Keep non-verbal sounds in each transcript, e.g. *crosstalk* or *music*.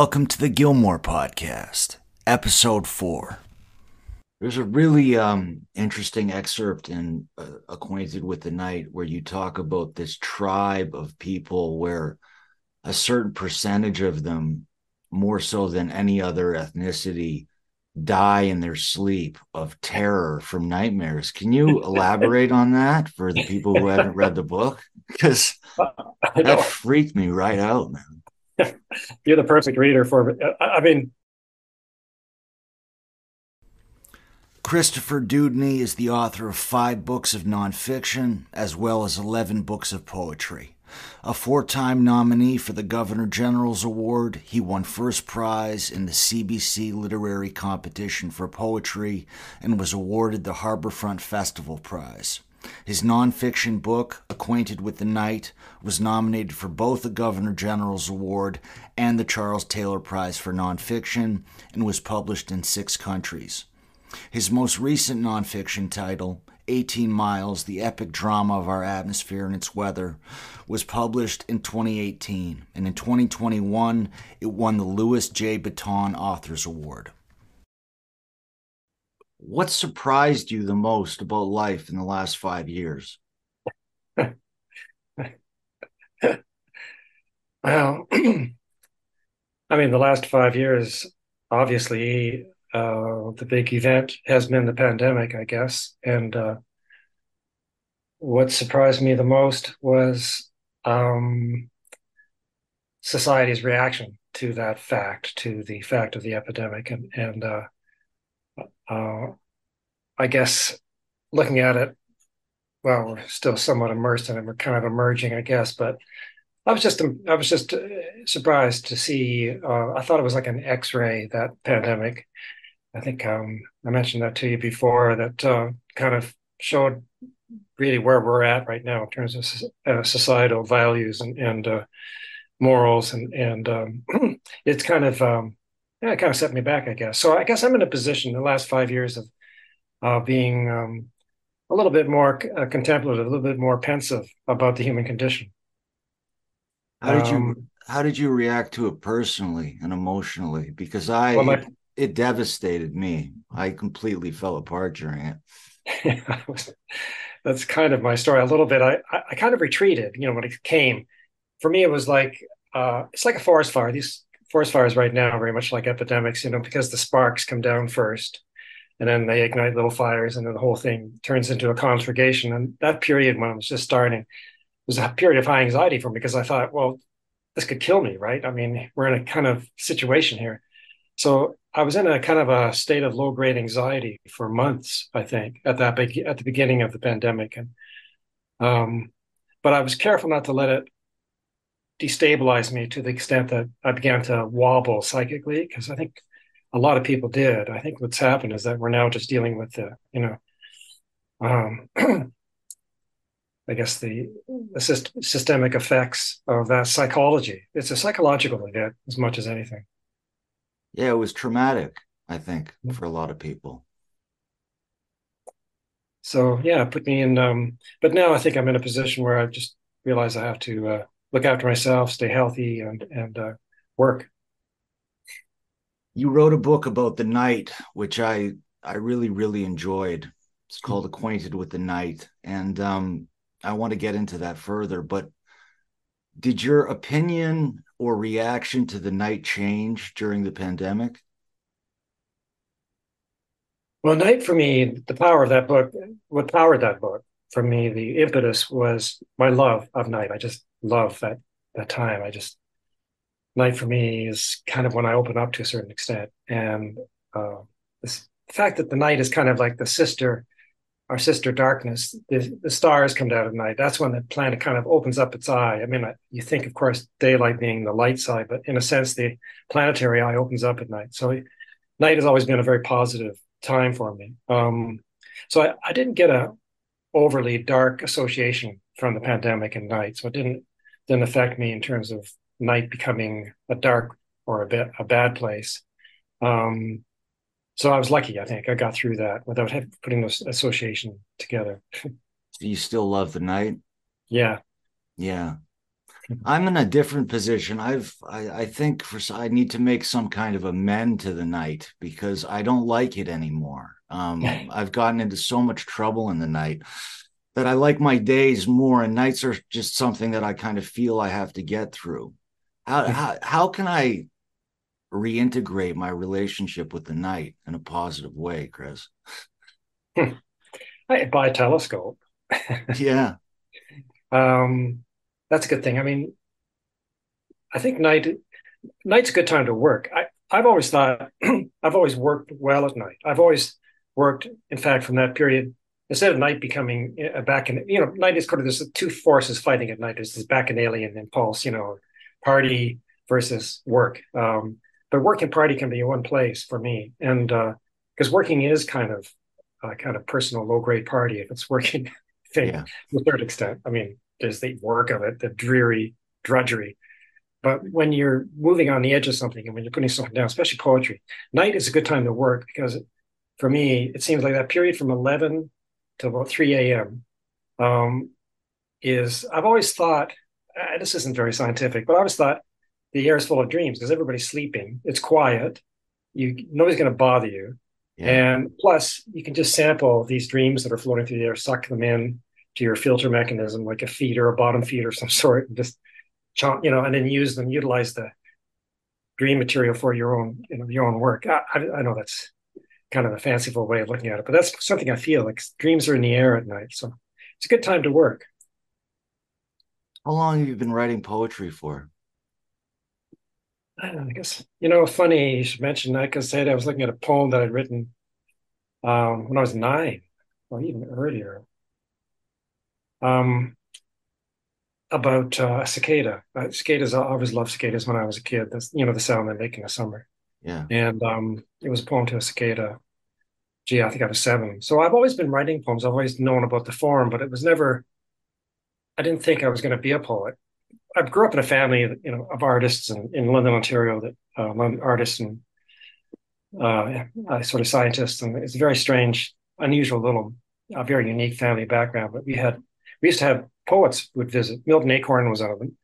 Welcome to the Gilmour Podcast, Episode 4. There's a really um, interesting excerpt in uh, Acquainted with the Night where you talk about this tribe of people where a certain percentage of them, more so than any other ethnicity, die in their sleep of terror from nightmares. Can you *laughs* elaborate on that for the people who haven't read the book? Because *laughs* that freaked me right out, man. *laughs* You're the perfect reader for it. I mean, Christopher Dewdney is the author of five books of nonfiction, as well as 11 books of poetry. A four time nominee for the Governor General's Award, he won first prize in the CBC Literary Competition for Poetry and was awarded the Harbourfront Festival Prize. His nonfiction book, Acquainted with the Night, was nominated for both the Governor General's Award and the Charles Taylor Prize for Nonfiction and was published in six countries. His most recent nonfiction title, 18 Miles The Epic Drama of Our Atmosphere and Its Weather, was published in 2018, and in 2021, it won the Louis J. Battan Authors Award. What surprised you the most about life in the last five years? *laughs* well, *clears throat* I mean, the last five years, obviously, uh, the big event has been the pandemic, I guess. And uh, what surprised me the most was um, society's reaction to that fact, to the fact of the epidemic. And, and uh, uh I guess looking at it, well, we're still somewhat immersed in it. We're kind of emerging, I guess, but I was just I was just uh, surprised to see. Uh, I thought it was like an X-ray that pandemic, I think um, I mentioned that to you before. That uh, kind of showed really where we're at right now in terms of uh, societal values and, and uh, morals, and and um, *clears throat* it's kind of um, yeah, it kind of set me back, I guess. So I guess I'm in a position the last five years of uh, being um, a little bit more uh, contemplative, a little bit more pensive about the human condition. How did you um, How did you react to it personally and emotionally? Because I well, my, it devastated me. I completely fell apart during it. *laughs* That's kind of my story a little bit. I, I kind of retreated, you know, when it came. For me, it was like uh, it's like a forest fire. These forest fires right now are very much like epidemics, you know, because the sparks come down first, and then they ignite little fires, and then the whole thing turns into a conflagration. And that period when I was just starting was a period of high anxiety for me because I thought, well, this could kill me, right? I mean, we're in a kind of situation here. So I was in a kind of a state of low grade anxiety for months, I think, at that big, at the beginning of the pandemic, and um, but I was careful not to let it destabilize me to the extent that I began to wobble psychically, because I think a lot of people did. I think what's happened is that we're now just dealing with the, you know, um, *clears throat* I guess the, the syst- systemic effects of that psychology. It's a psychological event as much as anything yeah, it was traumatic, I think, mm-hmm. for a lot of people. So yeah, put me in. Um, but now I think I'm in a position where I just realize I have to uh, look after myself, stay healthy, and and uh, work. You wrote a book about the night, which I I really really enjoyed. It's called "Acquainted with the Night," and um, I want to get into that further. But did your opinion or reaction to the night change during the pandemic? Well, night for me, the power of that book, what powered that book for me, the impetus was my love of night. I just love that that time. I just night for me is kind of when I open up to a certain extent, and uh, this fact that the night is kind of like the sister our sister darkness, the, the stars come down at night. That's when the planet kind of opens up its eye. I mean, you think, of course, daylight being the light side, but in a sense, the planetary eye opens up at night. So night has always been a very positive time for me. Um, so I, I, didn't get a overly dark association from the pandemic and night. So it didn't didn't affect me in terms of night becoming a dark or a bit a bad place. Um, so I was lucky. I think I got through that without putting those association together. *laughs* Do you still love the night? Yeah. Yeah. I'm in a different position. I've I, I think for I need to make some kind of amend to the night because I don't like it anymore. Um, *laughs* I've gotten into so much trouble in the night that I like my days more, and nights are just something that I kind of feel I have to get through. How how, how can I reintegrate my relationship with the night in a positive way, Chris? *laughs* I buy a telescope. *laughs* yeah. Um, that's a good thing. I mean, I think night night's a good time to work. I, I've always thought *clears throat* I've always worked well at night. I've always worked, in fact, from that period, instead of night becoming a back in, you know, night is kind of there's two forces fighting at night. There's this bacchanalian impulse, you know, party versus work. Um, but work and party can be in one place for me. And because uh, working is kind of uh, kind of personal low grade party if it's working *laughs* thing yeah. to a certain extent. I mean, there's the work of it, the dreary drudgery. But when you're moving on the edge of something and when you're putting something down, especially poetry, night is a good time to work because for me, it seems like that period from 11 to about 3 a.m. Um, is, I've always thought, uh, this isn't very scientific, but I always thought the air is full of dreams because everybody's sleeping. It's quiet. You nobody's going to bother you. Yeah. And plus, you can just sample these dreams that are floating through the air, suck them in to your filter mechanism, like a feed or a bottom feed or some *laughs* sort, and just chomp, you know, and then use them, utilize the dream material for your own, you know, your own work. I, I, I know that's kind of a fanciful way of looking at it, but that's something I feel like dreams are in the air at night. So it's a good time to work. How long have you been writing poetry for? I, guess you know, funny you should mention that because I was looking at a poem that I'd written um, when I was nine, or even earlier, um, about uh, a cicada. Uh, cicadas, I always loved cicadas when I was a kid. That's you know the sound they make in the summer. Yeah, and um, it was a poem to a cicada. Gee, I think I was seven. So I've always been writing poems. I've always known about the form, but it was never. I didn't think I was going to be a poet. I grew up in a family, you know, of artists in, in London, Ontario, that uh, artists and uh, uh, sort of scientists, and it's a very strange, unusual little, a very unique family background. But we had, we used to have poets would visit. Milton Acorn was one of them,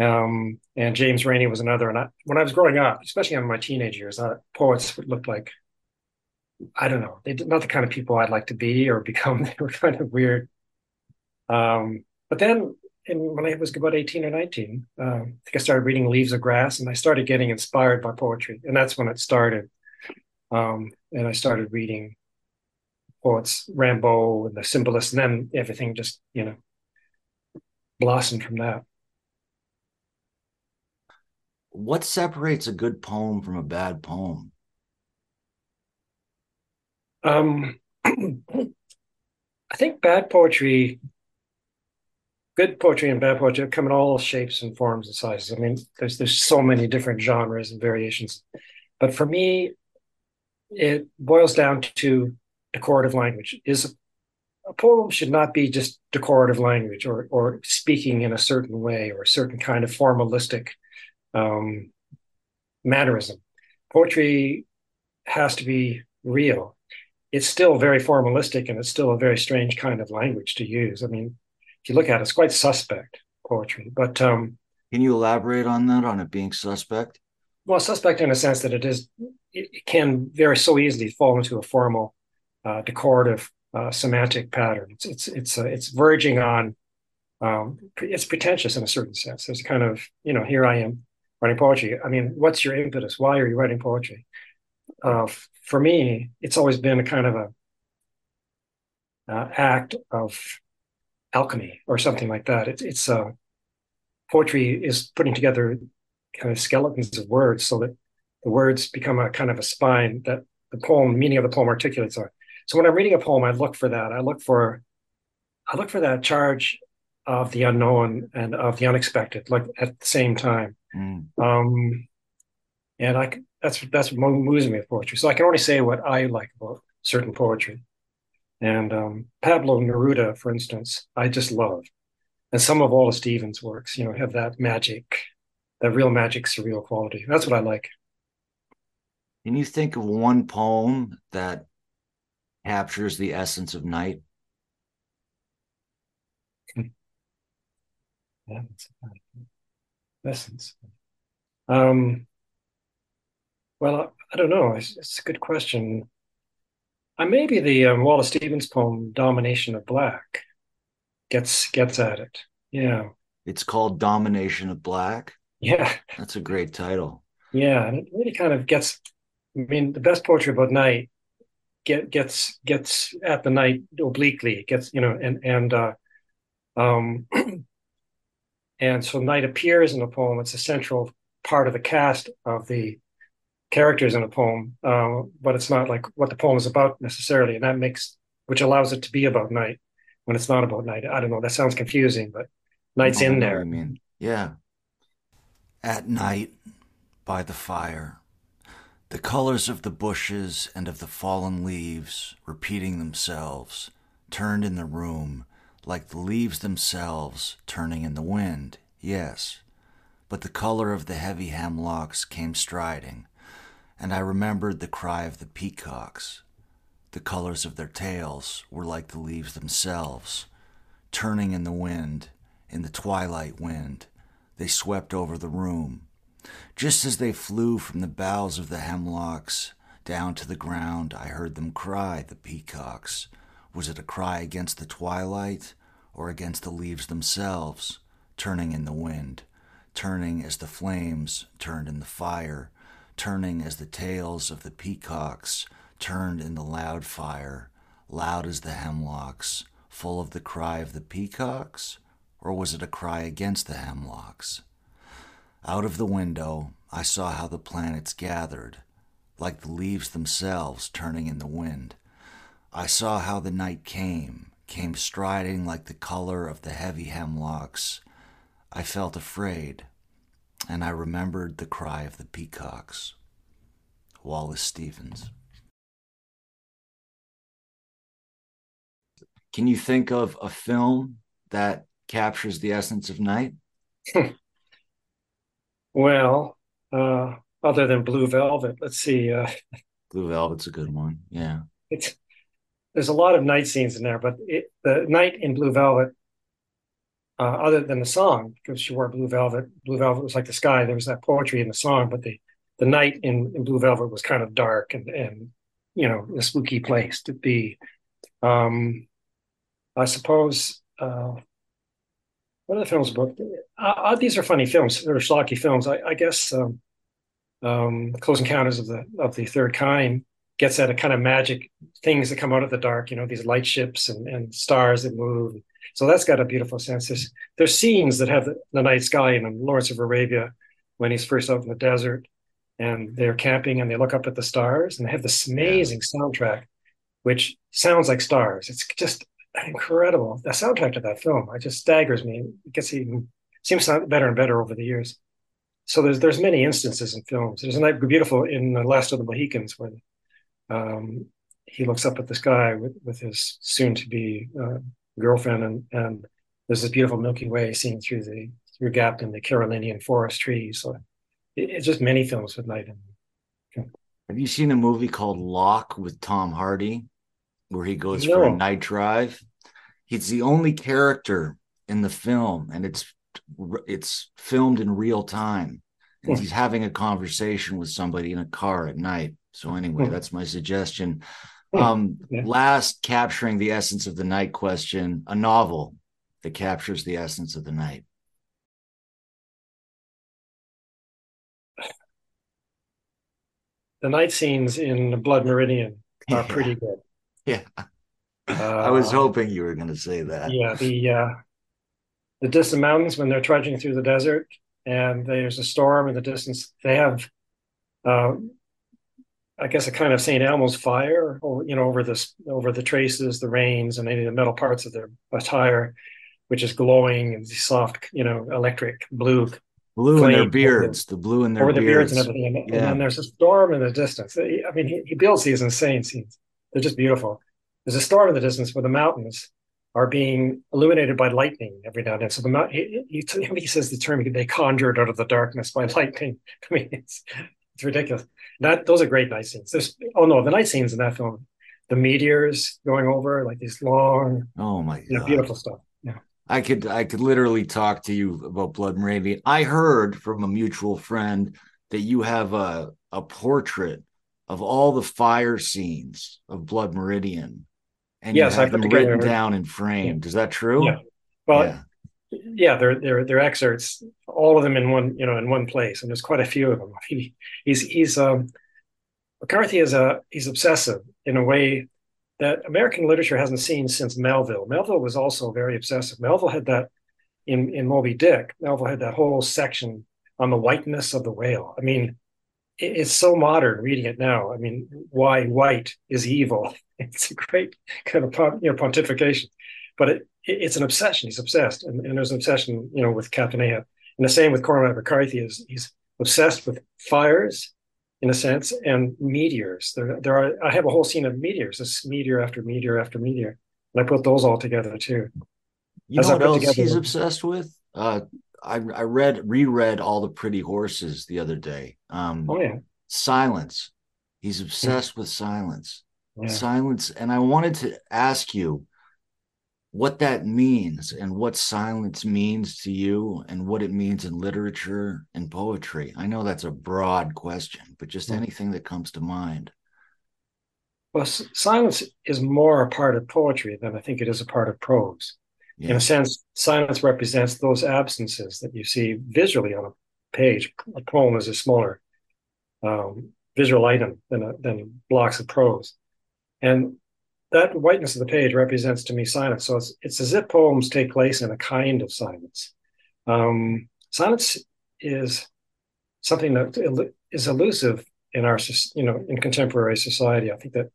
um, and James Reaney was another. And I, when I was growing up, especially in my teenage years, poets looked like, I don't know, they not the kind of people I'd like to be or become. *laughs* They were kind of weird. Um, but then and when I was about 18 or 19, uh, I think I started reading Leaves of Grass and I started getting inspired by poetry. And that's when it started. Um, and I started reading poets, Rimbaud and the symbolists, and then everything just, you know, blossomed from that. What separates a good poem from a bad poem? Um, *clears throat* I think bad poetry good poetry and bad poetry come in all shapes and forms and sizes. I mean, there's there's so many different genres and variations, but for me, it boils down to decorative language. Is a poem should not be just decorative language or or speaking in a certain way or a certain kind of formalistic um, mannerism. Poetry has to be real. It's still very formalistic and it's still a very strange kind of language to use. I mean, if you look at it, it's quite suspect poetry. But um, can you elaborate on that, on it being suspect? Well, suspect in a sense that it is, it can very so easily fall into a formal, uh, decorative, uh, semantic pattern. It's it's it's uh, it's verging on, um, it's pretentious in a certain sense. There's a kind of you know here I am writing poetry. I mean, what's your impetus? Why are you writing poetry? Uh, for me, it's always been a kind of a uh, act of alchemy or something like that. It's it's uh, poetry is putting together kind of skeletons of words so that the words become a kind of a spine that the poem meaning of the poem articulates on. So when I'm reading a poem, I look for that. I look for I look for that charge of the unknown and of the unexpected, like at the same time. Mm. Um, and I that's that's what moves me with poetry. So I can only say what I like about certain poetry. And um, Pablo Neruda, for instance, I just love. And some of Wallace Stevens' works, you know, have that magic, that real magic, surreal quality. That's what I like. Can you think of one poem that captures the essence of night? Yeah, essence. Um, well, I don't know. It's, it's, a good question. I maybe the um, Wallace Stevens poem "Domination of Black" gets gets at it. Yeah, it's called "Domination of Black." Yeah, that's a great title. Yeah, and it really kind of gets. I mean, the best poetry about night get gets gets at the night obliquely. It gets you know, and and uh, um, *clears throat* and so night appears in the poem. It's a central part of the cast of the characters in a poem, uh, but it's not like what the poem is about necessarily, and that makes which allows it to be about night when it's not about night. I don't know. That sounds confusing, but night's in there. I mean, yeah. At night, by the fire, the colors of the bushes and of the fallen leaves repeating themselves turned in the room like the leaves themselves turning in the wind. Yes, but the color of the heavy hemlocks came striding and I remembered the cry of the peacocks. The colors of their tails were like the leaves themselves, turning in the wind, in the twilight wind. They swept over the room. Just as they flew from the boughs of the hemlocks down to the ground, I heard them cry, the peacocks. Was it a cry against the twilight or against the leaves themselves, turning in the wind, turning as the flames turned in the fire? turning as the tails of the peacocks turned in the loud fire, loud as the hemlocks, full of the cry of the peacocks? Or was it a cry against the hemlocks? Out of the window, I saw how the planets gathered, like the leaves themselves turning in the wind. I saw how the night came, came striding like the color of the heavy hemlocks. I felt afraid, and I remembered the cry of the peacocks. Wallace Stevens. Can you think of a film that captures the essence of night? *laughs* well, uh, other than Blue Velvet, let's see. Uh, Blue Velvet's a good one. Yeah. *laughs* It's there's a lot of night scenes in there, but it, the night in Blue Velvet uh, other than the song, because she wore blue velvet. Blue velvet was like the sky. There was that poetry in the song, but the the night in, in blue velvet was kind of dark and and you know a spooky place to be. Um, I suppose. Uh, what are the films about? Uh, uh, these are funny films. They're schlocky films. I, I guess um, um, Close Encounters of the of the Third Kind gets at a kind of magic things that come out of the dark. You know, these light ships and, and stars that move so that's got a beautiful sense. There's, there's scenes that have the, the night sky in Lawrence of Arabia when he's first out in the desert and they're camping and they look up at the stars and they have this amazing soundtrack, which sounds like stars. It's just incredible. The soundtrack to that film, it just staggers me. It gets even seems better and better over the years. So there's there's many instances in films. There's a night beautiful in The Last of the Mohicans where um, he looks up at the sky with, with his soon to be uh, girlfriend, and, and there's this beautiful Milky Way seen through the through gap in the Carolinian forest trees. So it, it's just many films with night in them. Have you seen a movie called Locke with Tom Hardy, where he goes no. for a night drive? He's the only character in the film, and it's it's filmed in real time. And hmm. he's having a conversation with somebody in a car at night. So anyway, hmm. that's my suggestion. Um, yeah. Last, capturing the essence of the night question, a novel that captures the essence of the night. The night scenes in Blood Meridian are *laughs* yeah. pretty good. Yeah. Uh, I was hoping you were going to say that. Yeah, the uh, the distant mountains when they're trudging through the desert and there's a storm in the distance. They have uh, I guess a kind of St. Elmo's fire, or, you know, over this over the traces, the reins, and any of the metal parts of their attire, which is glowing and soft, you know, electric blue. Blue in their beards, the, the blue in their, beards. beards and everything. And, yeah. and then there's a storm in the distance. I mean, he, he builds these insane scenes. They're just beautiful. There's a storm in the distance where the mountains are being illuminated by lightning every now and then. So the he, he, he says the term they conjured out of the darkness by *laughs* lightning. I mean, it's it's ridiculous. That those are great night scenes. There's oh no, the night scenes in that film, the meteors going over like these long, oh my, you know, beautiful stuff. Yeah, I could I could literally talk to you about Blood Meridian. I heard from a mutual friend that you have a a portrait of all the fire scenes of Blood Meridian, and yes, you have them written down and framed. Is that true? Yeah. Well, yeah. Yeah, they're they're they're excerpts, all of them in one you know in one place, and there's quite a few of them. He, he's he's um, McCarthy is a he's obsessive in a way that American literature hasn't seen since Melville. Melville was also very obsessive. Melville had that in in Moby Dick. Melville had that whole section on the whiteness of the whale. I mean, it, it's so modern reading it now. I mean, why white is evil? *laughs* It's a great kind of you know pontification, but it, it's an obsession. He's obsessed, and, and there's an obsession you know with Captain Ahab. And the same with Cormac McCarthy is he's obsessed with fires in a sense, and meteors. There, there are. I have a whole scene of meteors. This meteor after meteor after meteor, and I put those all together too. You know what else together, he's obsessed with? Uh, I, I read, reread all the Pretty Horses the other day. Um, oh yeah, silence. He's obsessed yeah. with silence. Yeah. Silence, and I wanted to ask you what that means and what silence means to you and what it means in literature and poetry. I know that's a broad question, but just mm-hmm. anything that comes to mind. Well, silence is more a part of poetry than I think it is a part of prose. Yeah. In a sense, silence represents those absences that you see visually on a page. A poem is a smaller um, visual item than, a, than blocks of prose. And that whiteness of the page represents to me silence. So it's, it's as if poems take place in a kind of silence. Um, silence is something that is elusive in our, you know, in contemporary society. I think that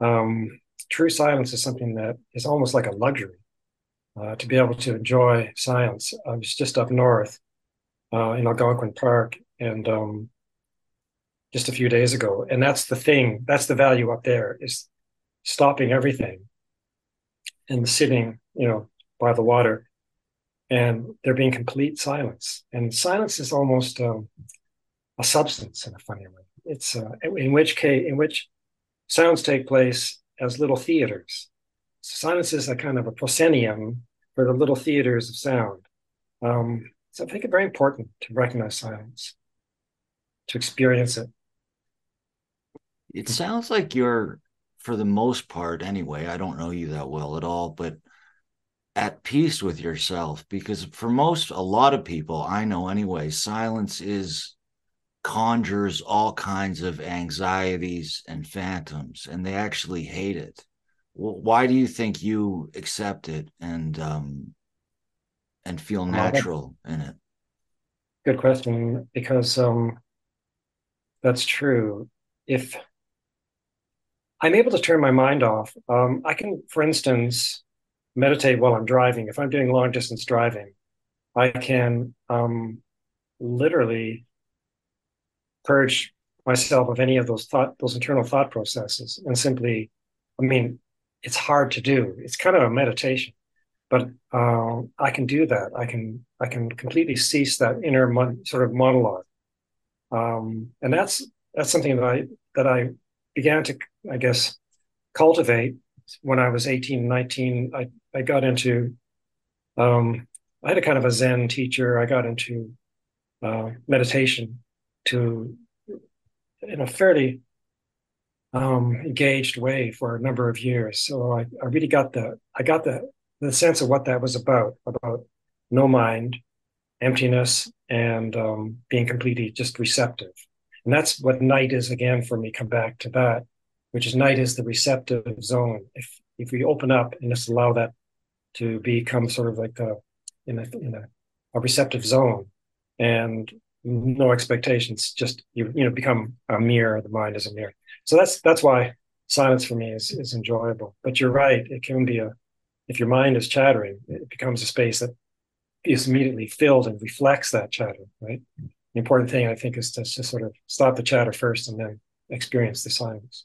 um, true silence is something that is almost like a luxury. Uh, to be able to enjoy silence. I was just up north uh, in Algonquin Park, and um, just a few days ago, and that's the thing. That's the value up there is stopping everything and sitting, you know, by the water and there being complete silence. And silence is almost um, a substance in a funny way. It's uh, in which case, in which sounds take place as little theaters. So Silence is a kind of a proscenium for the little theaters of sound. Um, so I think it's very important to recognize silence, to experience it. It sounds like you're for the most part anyway i don't know you that well at all but at peace with yourself because for most a lot of people i know anyway silence is conjures all kinds of anxieties and phantoms and they actually hate it. Why do you think you accept it and um and feel natural in it? Good question because um that's true. If I'm able to turn my mind off. Um, I can, for instance, meditate while I'm driving. If I'm doing long distance driving, I can um, literally purge myself of any of those thought, those internal thought processes, and simply, I mean, it's hard to do. It's kind of a meditation, but uh, I can do that. I can I can completely cease that inner mon- sort of monologue, um, and that's that's something that I that I began to, I guess, cultivate when I was 18, 19. I, I got into, um, I had a kind of a Zen teacher. I got into uh, meditation to, in a fairly um, engaged way for a number of years. So I, I really got the, I got the, the sense of what that was about, about no mind, emptiness, and um, being completely just receptive. And that's what night is again for me. Come back to that, which is night is the receptive zone. If if we open up and just allow that to become sort of like a in a in a, a receptive zone, and no expectations, just you you know become a mirror. The mind is a mirror. So that's that's why silence for me is is enjoyable. But you're right; it can be a if your mind is chattering, it becomes a space that is immediately filled and reflects that chatter, right? The important thing I think is to just sort of stop the chatter first and then experience the silence.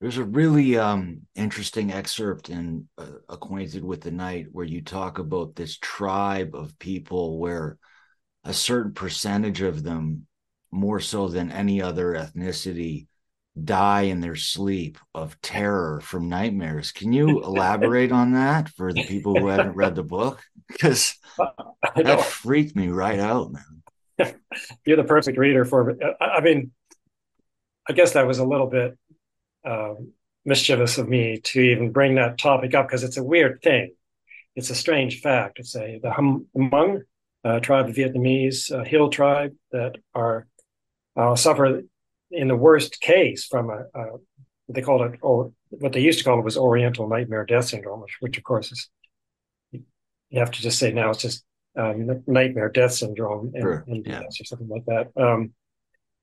There's a really um, interesting excerpt in uh, Acquainted with the Night where you talk about this tribe of people where a certain percentage of them, more so than any other ethnicity, die in their sleep of terror from nightmares. Can you *laughs* elaborate on that for the people who haven't read the book? Because *laughs* that freaked me right out, man. *laughs* You're the perfect reader for it. I mean, I guess that was a little bit uh, mischievous of me to even bring that topic up because it's a weird thing. It's a strange fact. It's a the Hmong uh, tribe of Vietnamese uh, hill tribe that are uh, suffer in the worst case from a, a what they called it or what they used to call it was Oriental Nightmare Death Syndrome, which, which of course is you have to just say now it's just um, nightmare death syndrome and, sure. and yeah. or something like that. Um,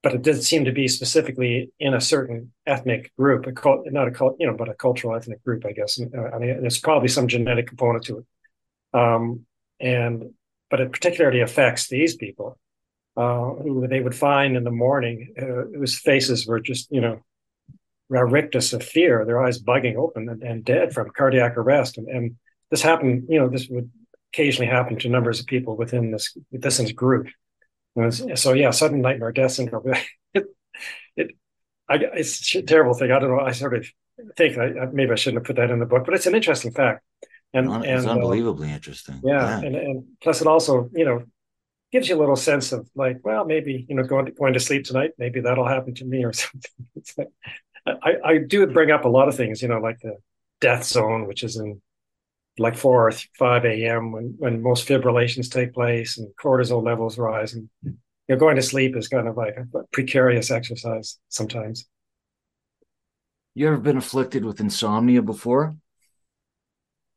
but it did seem to be specifically in a certain ethnic group, a cult, not a cult, you know, but a cultural ethnic group, I guess. And, uh, I mean, there's probably some genetic component to it. Um, and but it particularly affects these people uh, who they would find in the morning uh, whose faces were just, you know, rictus of fear, their eyes bugging open and, and dead from cardiac arrest. And, and, this happened, you know, this would occasionally happen to numbers of people within this this group. so yeah, sudden nightmare death syndrome. *laughs* it, it, I, it's a terrible thing. I don't know. I sort of think I, maybe I shouldn't have put that in the book, but it's an interesting fact. And it's and, unbelievably uh, interesting. Yeah, yeah. And, and plus it also, you know, gives you a little sense of like, well, maybe you know, going to, going to sleep tonight, maybe that'll happen to me or *laughs* something. Like, I, I do bring up a lot of things, you know, like the death zone, which is in like 4 or 5 a.m. when, when most fibrillations take place and cortisol levels rise. And you know, going to sleep is kind of like a precarious exercise sometimes. You ever been afflicted with insomnia before?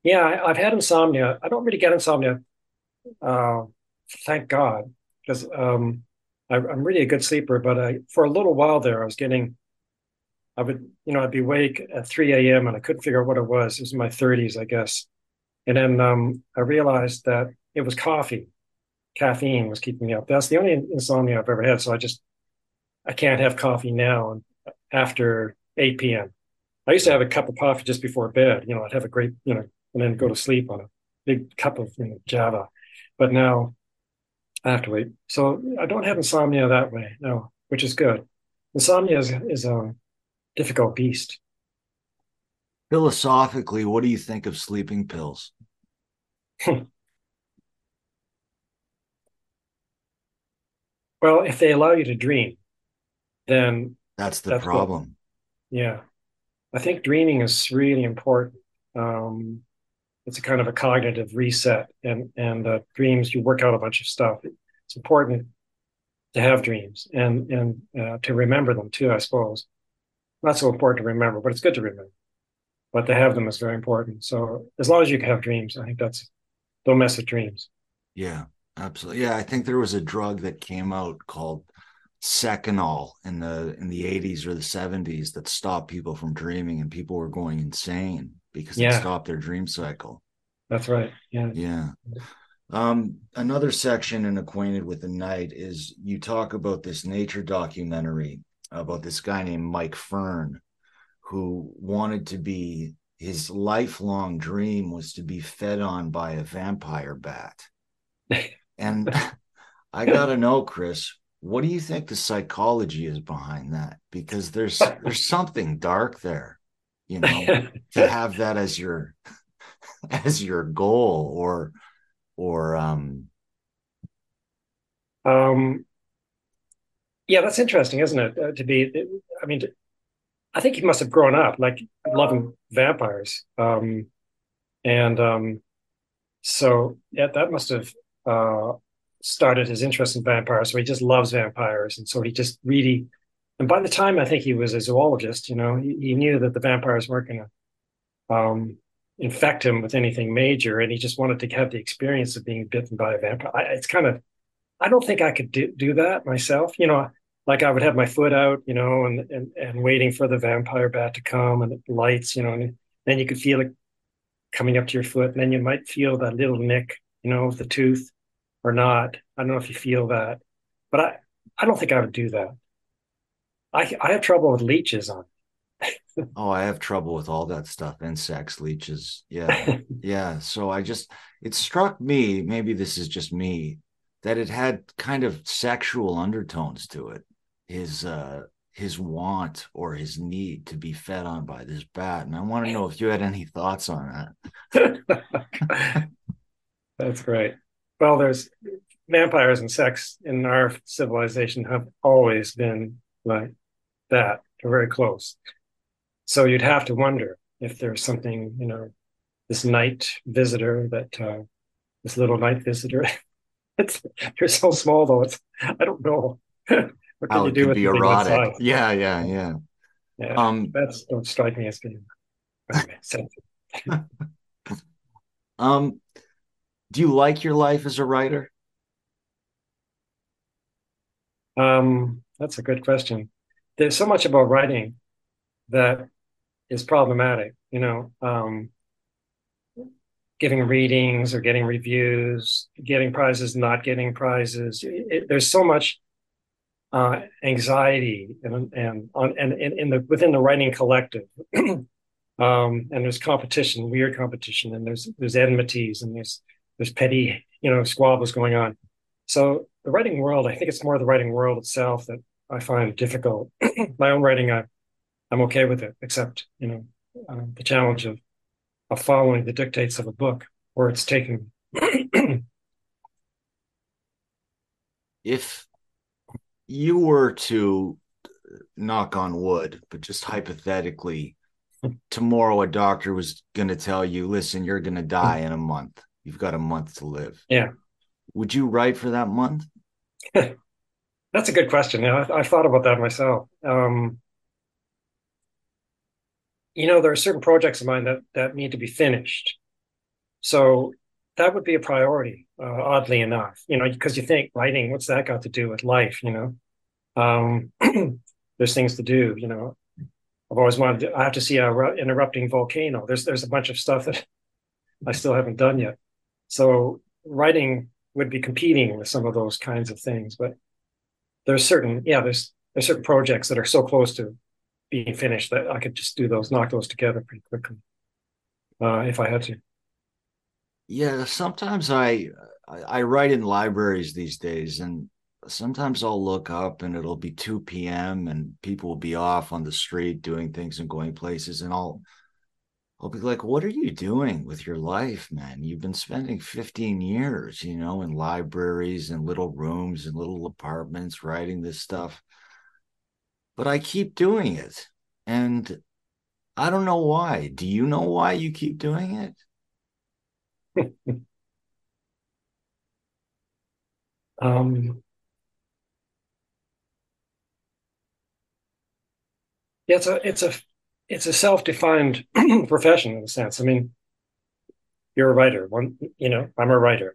Yeah, I, have had insomnia. I don't really get insomnia, uh, thank God, because um, I, am really a good sleeper. But I, for a little while there, I was getting, I would, you know, I'd be awake at 3 a.m. and I couldn't figure out what it was. It was in my 30s, I guess. And then um, I realized that it was coffee. Caffeine was keeping me up. That's the only insomnia I've ever had. So I just, I can't have coffee now after 8 p.m. I used to have a cup of coffee just before bed. You know, I'd have a great, you know, and then go to sleep on a big cup of you know, Java. But now I have to wait. So I don't have insomnia that way, no, which is good. Insomnia is, is a difficult beast. Philosophically, what do you think of sleeping pills? *laughs* well, if they allow you to dream, then that's the that's problem. What, yeah. I think dreaming is really important. Um, it's a kind of a cognitive reset, and and uh, dreams you work out a bunch of stuff. It's important to have dreams and and uh, to remember them too. I suppose not so important to remember, but it's good to remember but to have them is very important. So as long as you can have dreams, I think that's don't mess with dreams. Yeah, absolutely. Yeah, I think there was a drug that came out called Seconal in the in the 80s or the 70s that stopped people from dreaming and people were going insane because yeah. it stopped their dream cycle. That's right. Yeah. Yeah. Um, another section in Acquainted with the Night is you talk about this nature documentary about this guy named Mike Fern who wanted to be his lifelong dream was to be fed on by a vampire bat. and *laughs* I got to know, Chris, what do you think the psychology is behind that? Because there's there's something dark there, you know, *laughs* to have that as your *laughs* as your goal or or um um yeah that's interesting isn't it uh, to be i mean I think he must have grown up like loving vampires. Um, and um, so yeah, that must have uh, started his interest in vampires. So he just loves vampires. And so he just really, and by the time I think he was a zoologist, you know, he, he knew that the vampires weren't going to um, infect him with anything major. And he just wanted to have the experience of being bitten by a vampire. I, it's kind of, I don't think I could do, do that myself. You know, like I would have my foot out, you know, and and, and waiting for the vampire bat to come and the lights, you know, and then you could feel it coming up to your foot, and then you might feel that little nick, you know, of the tooth or not. I don't know if you feel that, but I I don't think I would do that. I I have trouble with leeches on. *laughs* oh, I have trouble with all that stuff, insects, leeches. Yeah. *laughs* yeah. So I just it struck me, maybe this is just me, that it had kind of sexual undertones to it his uh his want or his need to be fed on by this bat. And I want to know if you had any thoughts on that. *laughs* That's right. Well, there's vampires and sex in our civilization have always been like that. They're very close. So you'd have to wonder if there's something, you know, this night visitor that uh, this little night visitor. *laughs* it's you're so small though. It's I don't know. *laughs* what can you do with be erotic? Yeah, yeah, yeah. Yeah, um, that's don't strike me as being *laughs* um, do you like your life as a writer? Um, that's a good question. There's so much about writing that is problematic. You know, um, giving readings or getting reviews, getting prizes, not getting prizes. It, there's so much uh, anxiety and and on and in the within the writing collective. *clears throat* um, and there's competition, weird competition, and there's there's enmities and there's there's petty, you know, squabbles going on. So the writing world, I think it's more the writing world itself that I find difficult. *clears throat* My own writing, I, I'm okay with it, except you know uh, the challenge of of following the dictates of a book where it's taking. *clears throat* if you were to knock on wood, but just hypothetically, tomorrow a doctor was going to tell you, listen, you're going to die in a month. You've got a month to live. Yeah. Would you write for that month? *laughs* That's a good question. Yeah, I, have thought about that myself. Um, you know, there are certain projects of mine that that need to be finished. So that would be a priority, uh, oddly enough. You know, because you think writing, what's that got to do with life? You know, um, *clears throat* there's things to do. You know, I've always wanted. To, I have to see a, an erupting volcano. There's there's a bunch of stuff that *laughs* I still haven't done yet. So writing would be competing with some of those kinds of things. But there's certain, yeah, there's there's certain projects that are so close to being finished that I could just do those, knock those together pretty quickly, uh, if I had to. Yeah, sometimes I I write in libraries these days, and sometimes I'll look up and it'll be 2 p.m. and people will be off on the street doing things and going places, and I'll I'll be like, what are you doing with your life, man? You've been spending 15 years, you know, in libraries and little rooms and little apartments writing this stuff. But I keep doing it. And I don't know why. Do you know why you keep doing it? Um, it's a it's a it's a self-defined *clears throat* profession in a sense. I mean, you're a writer. One, you know, I'm a writer.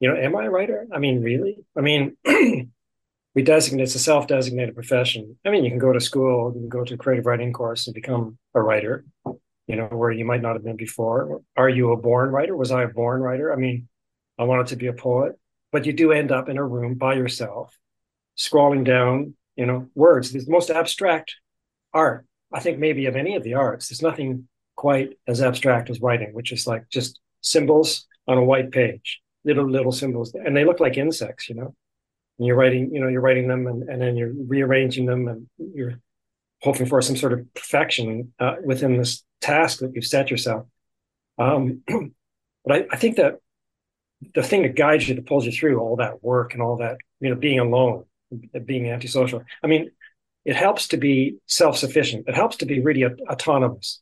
You know, am I a writer? I mean, really? I mean, *clears throat* we designate it's a self-designated profession. I mean, you can go to school, you can go to a creative writing course and become a writer. You know, where you might not have been before. Are you a born writer? Was I a born writer? I mean, I wanted to be a poet, but you do end up in a room by yourself, scrolling down, you know, words. The most abstract art I think maybe of any of the arts, there's nothing quite as abstract as writing, which is like just symbols on a white page, little little symbols, and they look like insects, you know. And you're writing, you know, you're writing them, and, and then you're rearranging them, and you're hoping for some sort of perfection uh, within this task that you've set yourself. Um, *clears throat* but I, I think that the thing that guides you, that pulls you through all that work and all that, you know, being alone, being antisocial. I mean, it helps to be self-sufficient. It helps to be really autonomous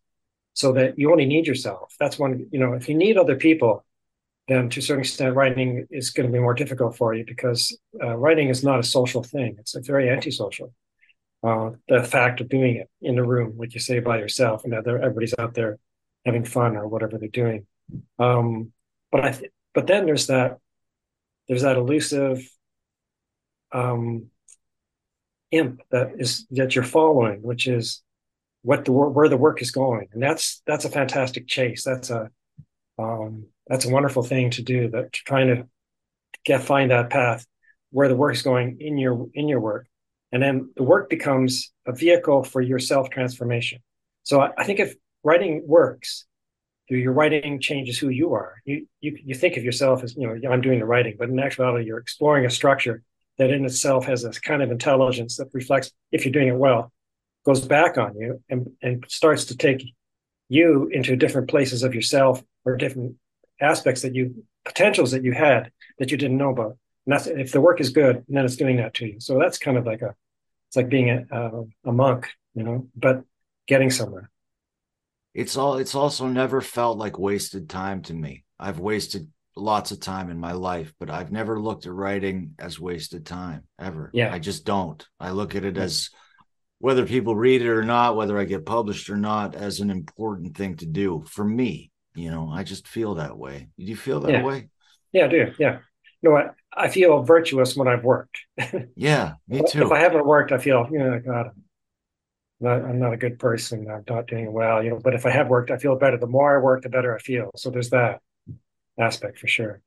so that you only need yourself. That's one, you know, if you need other people, then to a certain extent, writing is going to be more difficult for you because uh, writing is not a social thing. It's a very antisocial. Uh, the fact of doing it in a room, like you say, by yourself, and everybody's out there having fun or whatever they're doing. Um, but I, th- but then there's that, there's that elusive, um, imp that is that you're following, which is what the where the work is going, and that's that's a fantastic chase. That's a um, that's a wonderful thing to do. That trying to get find that path where the work is going in your in your work, and then the work becomes a vehicle for your self transformation. So I, I think if writing works, your writing changes who you are. You, you you think of yourself as you know I'm doing the writing, but in actuality you're exploring a structure that in itself has this kind of intelligence that reflects, if you're doing it well, goes back on you and, and starts to take you into different places of yourself or different aspects that you potentials that you had that you didn't know about. And that's if the work is good, then it's doing that to you. So that's kind of like a, it's like being a, a, a monk, you know, but getting somewhere. It's all. It's also never felt like wasted time to me. I've wasted lots of time in my life, but I've never looked at writing as wasted time ever. Yeah, I just don't. I look at it as whether people read it or not, whether I get published or not, as an important thing to do for me. You know, I just feel that way. Do you feel that yeah. way? Yeah, I do. Yeah. You know what? I feel virtuous when I've worked. *laughs* yeah, me too. If I haven't worked, I feel, you know, God, not, I'm not a good person. I'm not doing well, you know, but if I have worked, I feel better. The more I work, the better I feel. So there's that aspect for sure.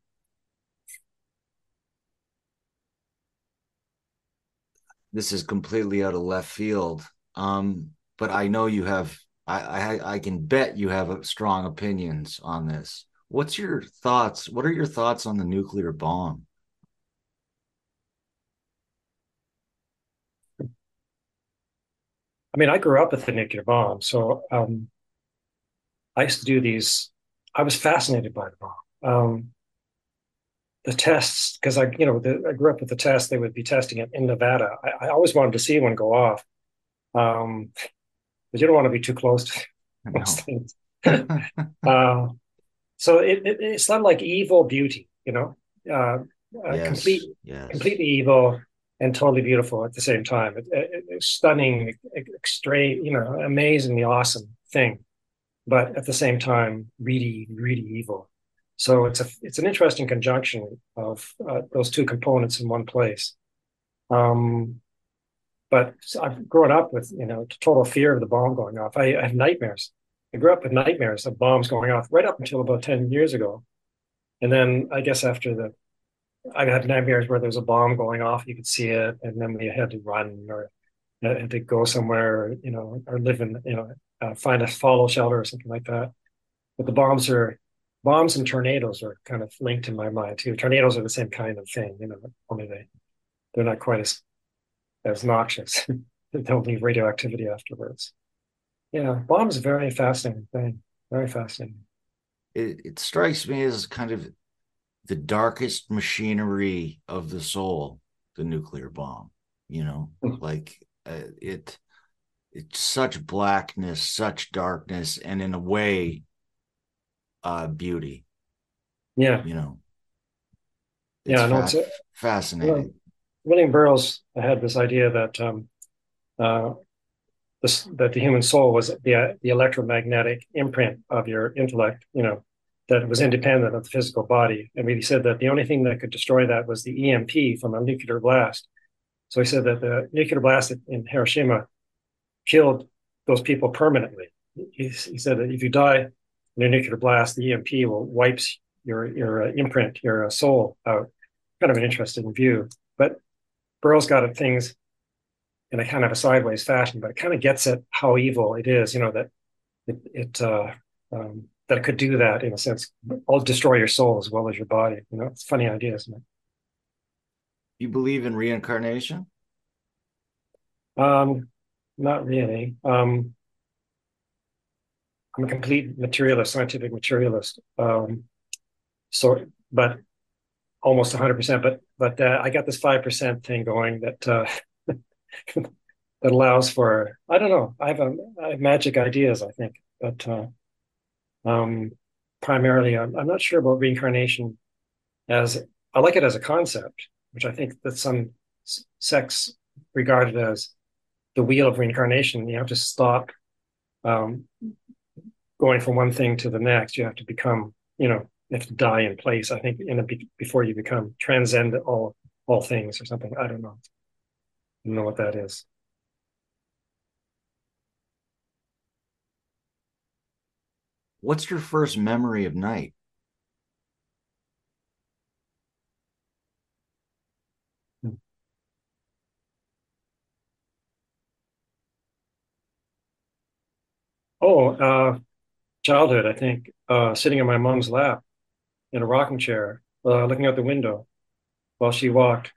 This is completely out of left field. Um, but I know you have I, I I can bet you have strong opinions on this. What's your thoughts? What are your thoughts on the nuclear bomb? I mean, I grew up with the nuclear bomb, so um, I used to do these. I was fascinated by the bomb. Um, the tests, because I, you know, the, I grew up with the test. They would be testing it in Nevada. I, I always wanted to see one go off, um, but you don't want to be too close to those *laughs* things. *laughs* uh, so it, it, it's not like evil beauty, you know, uh, uh, yes, complete, yes. completely evil and totally beautiful at the same time. It, it, stunning, extreme, you know, amazingly awesome thing, but at the same time, really, really evil. So it's a it's an interesting conjunction of uh, those two components in one place. Um, but I've grown up with you know total fear of the bomb going off. I, I have nightmares. I grew up with nightmares of bombs going off right up until about ten years ago, and then I guess after the I had nightmares where there's a bomb going off, you could see it, and then we had to run or had to go somewhere, you know, or live in, you know, uh, find a fallout shelter or something like that. But the bombs are bombs and tornadoes are kind of linked in my mind too. Tornadoes are the same kind of thing, you know, only they they're not quite as as noxious. *laughs* they don't leave radioactivity afterwards. Yeah, bombs a very fascinating thing. Very fascinating. It, it strikes me as kind of the darkest machinery of the soul, the nuclear bomb. You know, mm. like uh, it, it's such blackness, such darkness, and in a way, uh, beauty. Yeah, you know. yeah, no, it's fascinating. William Burroughs had this idea that um, uh, this, that the human soul was the the electromagnetic imprint of your intellect. You know, that was independent of the physical body, and he said that the only thing that could destroy that was the EMP from a nuclear blast. So he said that the nuclear blast in Hiroshima killed those people permanently. He, he said that if you die in a nuclear blast, the EMP will wipes your your uh, imprint, your uh, soul out. Kind of an interesting view, but Burroughs got at things in a kind of a sideways fashion, but it kind of gets at how evil it is. You know that it, it uh, um, that could do that in a sense, all destroy your soul as well as your body. You know, it's a funny idea, isn't it? You believe in reincarnation? Um, not really. Um, I'm a complete materialist, scientific materialist. Um, so, but almost 100%. But but uh, I got this five percent thing going that uh, *laughs* that allows for I don't know. I have a I have magic ideas. I think, but uh, um, primarily, I'm, I'm not sure about reincarnation. As I like it as a concept, which I think that some sects regarded as the wheel of reincarnation. You have to stop um, going from one thing to the next. You have to become, you know, you have to die in place. I think in a, before you become transcend all all things or something. I don't know. I don't know what that is. What's your first memory of night? Oh, uh, childhood, I think, uh, sitting in my mom's lap in a rocking chair, uh, looking out the window while she walked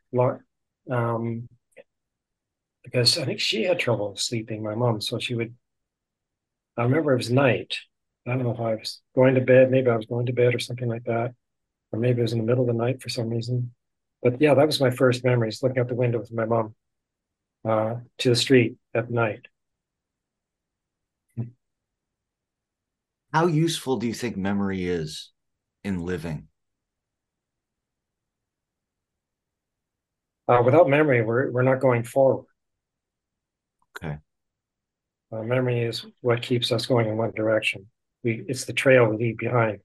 um, because I think she had trouble sleeping, my mom. So she would, I remember it was night. I don't know if I was going to bed, maybe I was going to bed or something like that, or maybe it was in the middle of the night for some reason. But yeah, that was my first memories looking out the window with my mom uh, to the street at night. How useful do you think memory is in living? Uh, without memory, we're we're not going forward. Okay. Uh, memory is what keeps us going in one direction. We it's the trail we leave behind,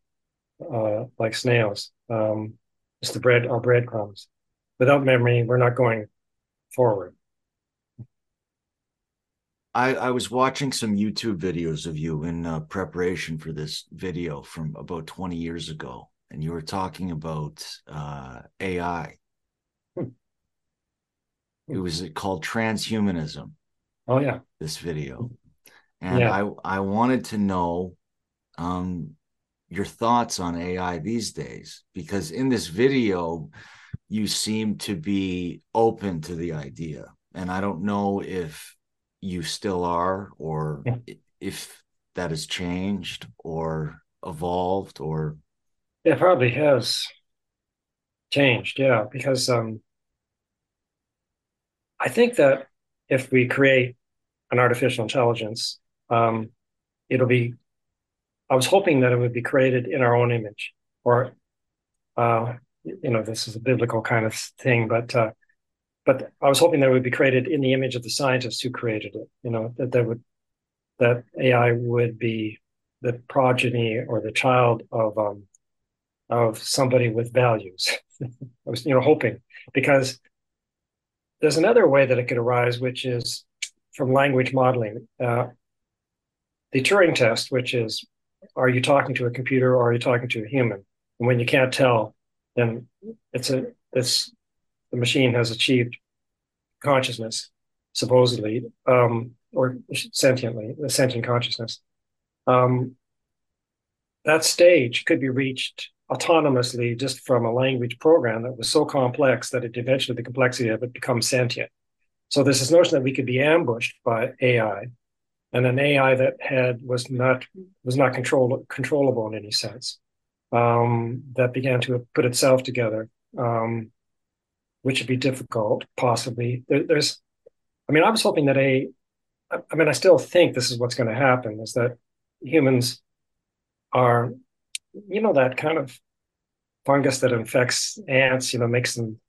uh, like snails. Um, it's the bread, our breadcrumbs. Without memory, we're not going forward. I, I was watching some YouTube videos of you in uh, preparation for this video from about 20 years ago, and you were talking about uh, AI. Hmm. It was called transhumanism. Oh yeah, this video, and yeah. I I wanted to know um, your thoughts on AI these days because in this video you seem to be open to the idea, and I don't know if you still are or yeah. if that has changed or evolved or it probably has changed yeah because um i think that if we create an artificial intelligence um it'll be i was hoping that it would be created in our own image or uh you know this is a biblical kind of thing but uh but I was hoping that it would be created in the image of the scientists who created it. You know that that would that AI would be the progeny or the child of um, of somebody with values. *laughs* I was you know hoping because there's another way that it could arise, which is from language modeling. Uh, the Turing test, which is are you talking to a computer or are you talking to a human? And when you can't tell, then it's a this the machine has achieved consciousness, supposedly, um, or sentiently, the sentient consciousness. Um, that stage could be reached autonomously just from a language program that was so complex that it eventually the complexity of it becomes sentient. So there's this notion that we could be ambushed by AI, and an AI that had was not was not control, controllable in any sense, um, that began to put itself together. Um, which would be difficult, possibly. There, there's, I mean, I was hoping that a, I mean, I still think this is what's going to happen is that humans are, you know, that kind of fungus that infects ants, you know, makes them,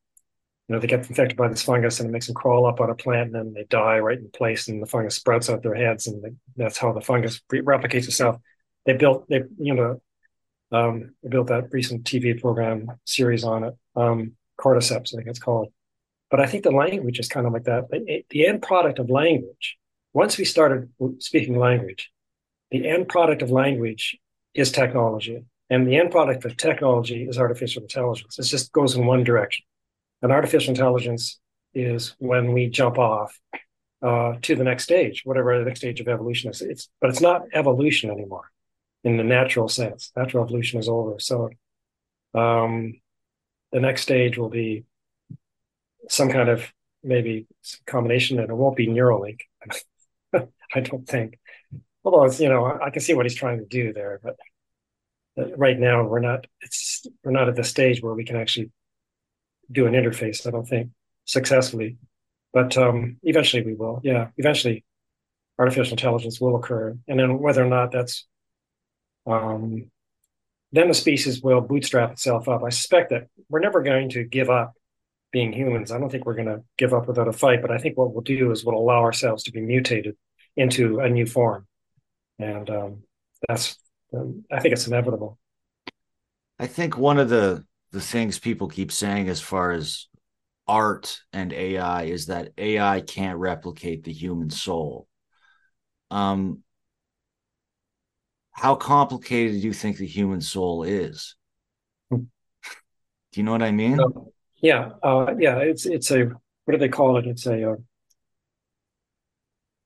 you know, they get infected by this fungus and it makes them crawl up on a plant and then they die right in place and the fungus sprouts out their heads and they, that's how the fungus replicates itself. They built, they, you know, um, they built that recent TV program series on it. Um, cordyceps, I think it's called. But I think the language is kind of like that. The end product of language, once we started speaking language, the end product of language is technology. And the end product of technology is artificial intelligence. It just goes in one direction. And artificial intelligence is when we jump off uh, to the next stage, whatever the next stage of evolution is. It's, but it's not evolution anymore in the natural sense. Natural evolution is over. So um, the next stage will be some kind of maybe combination, and it won't be Neuralink. *laughs* I don't think. Although it's you know I can see what he's trying to do there, but right now we're not. It's we're not at the stage where we can actually do an interface. I don't think successfully, but um, eventually we will. Yeah, eventually artificial intelligence will occur, and then whether or not that's um, then the species will bootstrap itself up. I suspect that we're never going to give up being humans. I don't think we're going to give up without a fight, but I think what we'll do is we'll allow ourselves to be mutated into a new form. And um, that's, um, I think it's inevitable. I think one of the, the things people keep saying as far as art and AI is that AI can't replicate the human soul. Um, how complicated do you think the human soul is? Do you know what I mean? Yeah, uh, yeah. It's it's a what do they call it? It's a uh,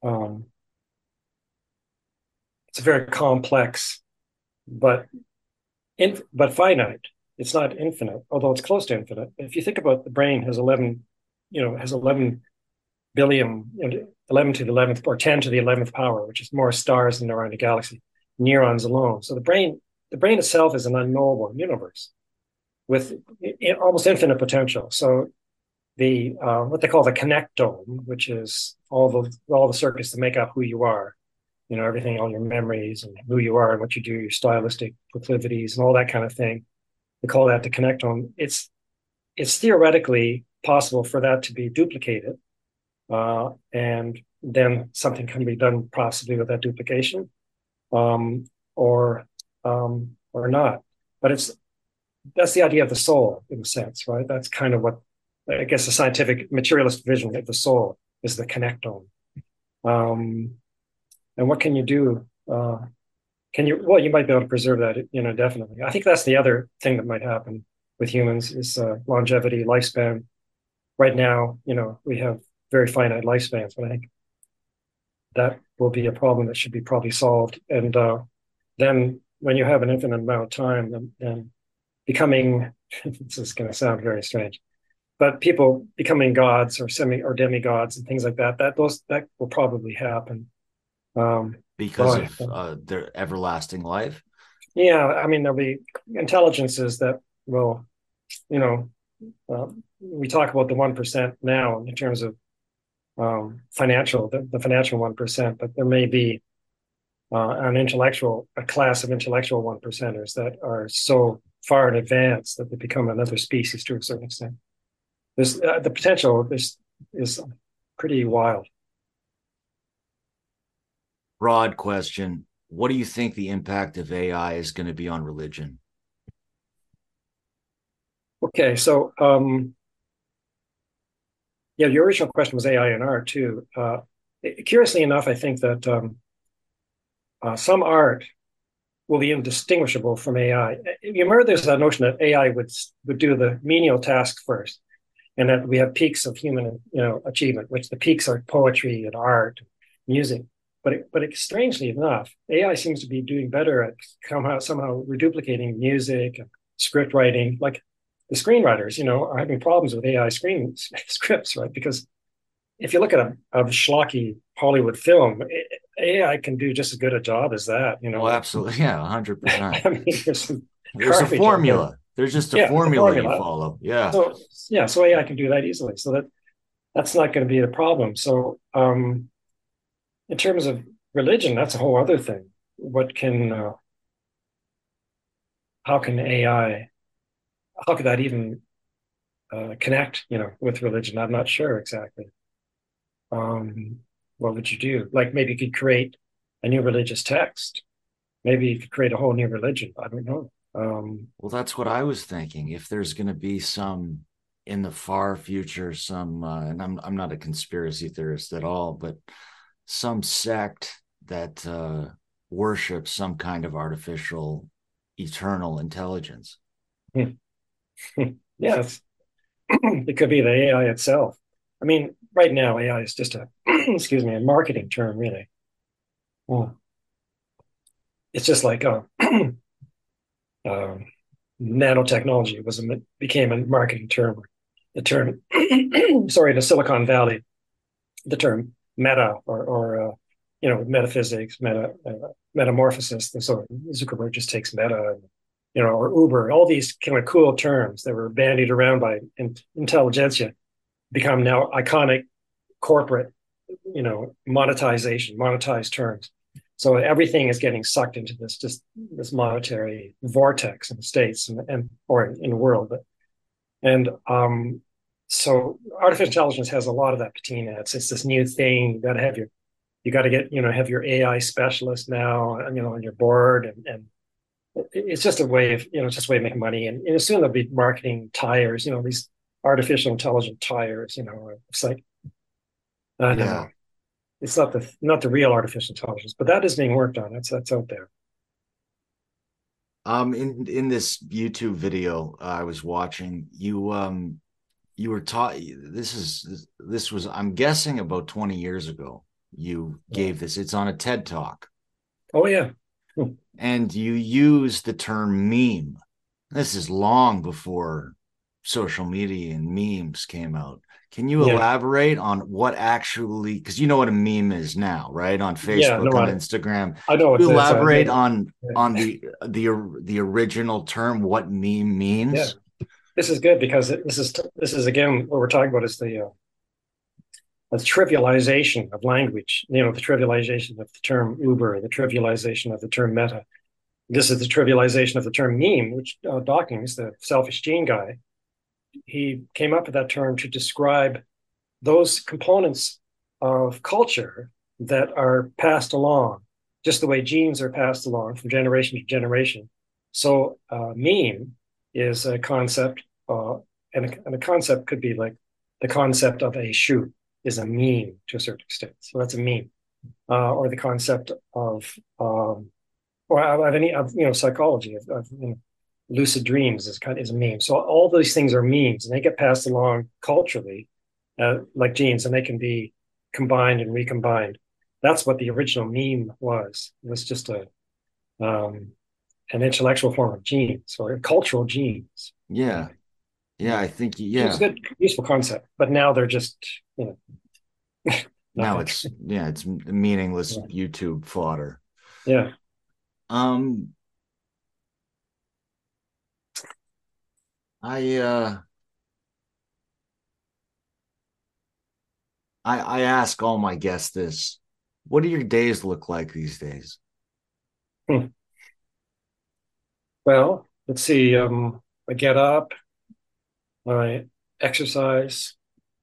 um, it's a very complex, but in, but finite. It's not infinite, although it's close to infinite. If you think about the brain has eleven you know, has 11 billion, you know, 11 to the 11th or 10 to the 11th power, which is more stars than there are in the galaxy, neurons alone. So the brain, the brain itself is an unknowable universe with almost infinite potential. So the uh, what they call the connectome, which is all the all the circuits that make up who you are, you know, everything, all your memories and who you are and what you do, your stylistic proclivities and all that kind of thing. They call that the connectome. It's it's theoretically possible for that to be duplicated, uh, and then something can be done possibly with that duplication, um, or um, or not. But it's that's the idea of the soul in a sense, right? That's kind of what I guess the scientific materialist vision of the soul is the connectome. Um, and what can you do? Uh, can you? Well, you might be able to preserve that, you know, definitely. I think that's the other thing that might happen with humans is uh, longevity, lifespan. Right now, you know, we have very finite lifespans, but I think that will be a problem that should be probably solved. And uh, then when you have an infinite amount of time, then, then becoming *laughs* this is going to sound very strange, but people becoming gods or semi or demigods and things like that, that those that will probably happen. Um, because of uh, their everlasting life. Yeah, I mean there'll be intelligences that will, you know, uh, we talk about the one percent now in terms of um, financial, the, the financial one percent, but there may be uh, an intellectual, a class of intellectual one percenters that are so far in advance that they become another species to a certain extent. There's uh, the potential is is pretty wild. Broad question: What do you think the impact of AI is going to be on religion? Okay, so um, yeah, your original question was AI and art too. Uh, curiously enough, I think that um, uh, some art will be indistinguishable from AI. You remember there's a notion that AI would would do the menial task first, and that we have peaks of human you know achievement, which the peaks are poetry and art, music. But it, but it, strangely enough, AI seems to be doing better at somehow somehow reduplicating music and script writing. Like the screenwriters, you know, are having problems with AI screen *laughs* scripts, right? Because if you look at a, a schlocky Hollywood film, it, AI can do just as good a job as that. You know, oh, absolutely, yeah, hundred *laughs* percent. I mean, there's, there's a formula. There's just a yeah, formula, formula, you follow. Yeah. So yeah, so AI can do that easily. So that that's not going to be a problem. So um, in terms of religion, that's a whole other thing. What can uh, how can AI how could that even uh, connect you know with religion? I'm not sure exactly. Um, what would you do? Like maybe you could create a new religious text. Maybe you could create a whole new religion. I don't know. Um, well, that's what I was thinking. If there's going to be some in the far future, some, uh, and I'm I'm not a conspiracy theorist at all, but some sect that uh, worships some kind of artificial eternal intelligence. *laughs* yes, *clears throat* it could be the AI itself. I mean, right now AI is just a *clears throat* excuse me a marketing term, really. Well, it's just like uh, *clears throat* uh, nanotechnology was a, became a marketing term. The term, sorry, the Silicon Valley, the term meta or, or uh, you know metaphysics, meta uh, metamorphosis. And so Zuckerberg just takes meta, and, you know, or Uber. All these kind of cool terms that were bandied around by in, intelligentsia become now iconic corporate, you know, monetization, monetized terms. So everything is getting sucked into this just this monetary vortex in the states and, and or in the world. But, and um, so artificial intelligence has a lot of that patina. It's it's this new thing. You got to have your you got to get you know have your AI specialist now you know on your board and and it's just a way of you know it's just a way of making money and, and soon they'll be marketing tires you know these artificial intelligent tires. You know, it's like I don't yeah. know. It's not the not the real artificial intelligence, but that is being worked on. That's that's out there. Um, in in this YouTube video uh, I was watching, you um, you were taught. This is this was I'm guessing about 20 years ago. You gave this. It's on a TED Talk. Oh yeah. *laughs* And you use the term meme. This is long before social media and memes came out. Can you Yeah. elaborate on what actually? Because you know what a meme is now, right? On Facebook, Yeah, no, on I- Instagram. I know you it's it's, elaborate on on the the the original term, what meme means? Yeah. This is good because this is this is again what we're talking about is the uh, the trivialization of language. You know, the trivialization of the term Uber, the trivialization of the term Meta. This is the trivialization of the term meme, which uh, Dawkins, the selfish gene guy, he came up with that term to describe those components of culture that are passed along, just the way genes are passed along from generation to generation. So, uh, meme is a concept, uh, and, a, and a concept could be like the concept of a shoe is a meme to a certain extent. So that's a meme, uh, or the concept of, um, or of any of you know psychology of, of you know, lucid dreams is kind of, is a meme. So all these things are memes, and they get passed along culturally, uh, like genes, and they can be combined and recombined. That's what the original meme was. It was just a um, an intellectual form of genes or cultural genes. Yeah. Yeah, I think yeah, It's a good, useful concept, but now they're just you know. *laughs* Now it's yeah, it's meaningless Yeah. YouTube fodder. yeah. Um I uh I I ask all my guests this. What do your days look like these days? Well, let's see. Um, I get up, I exercise,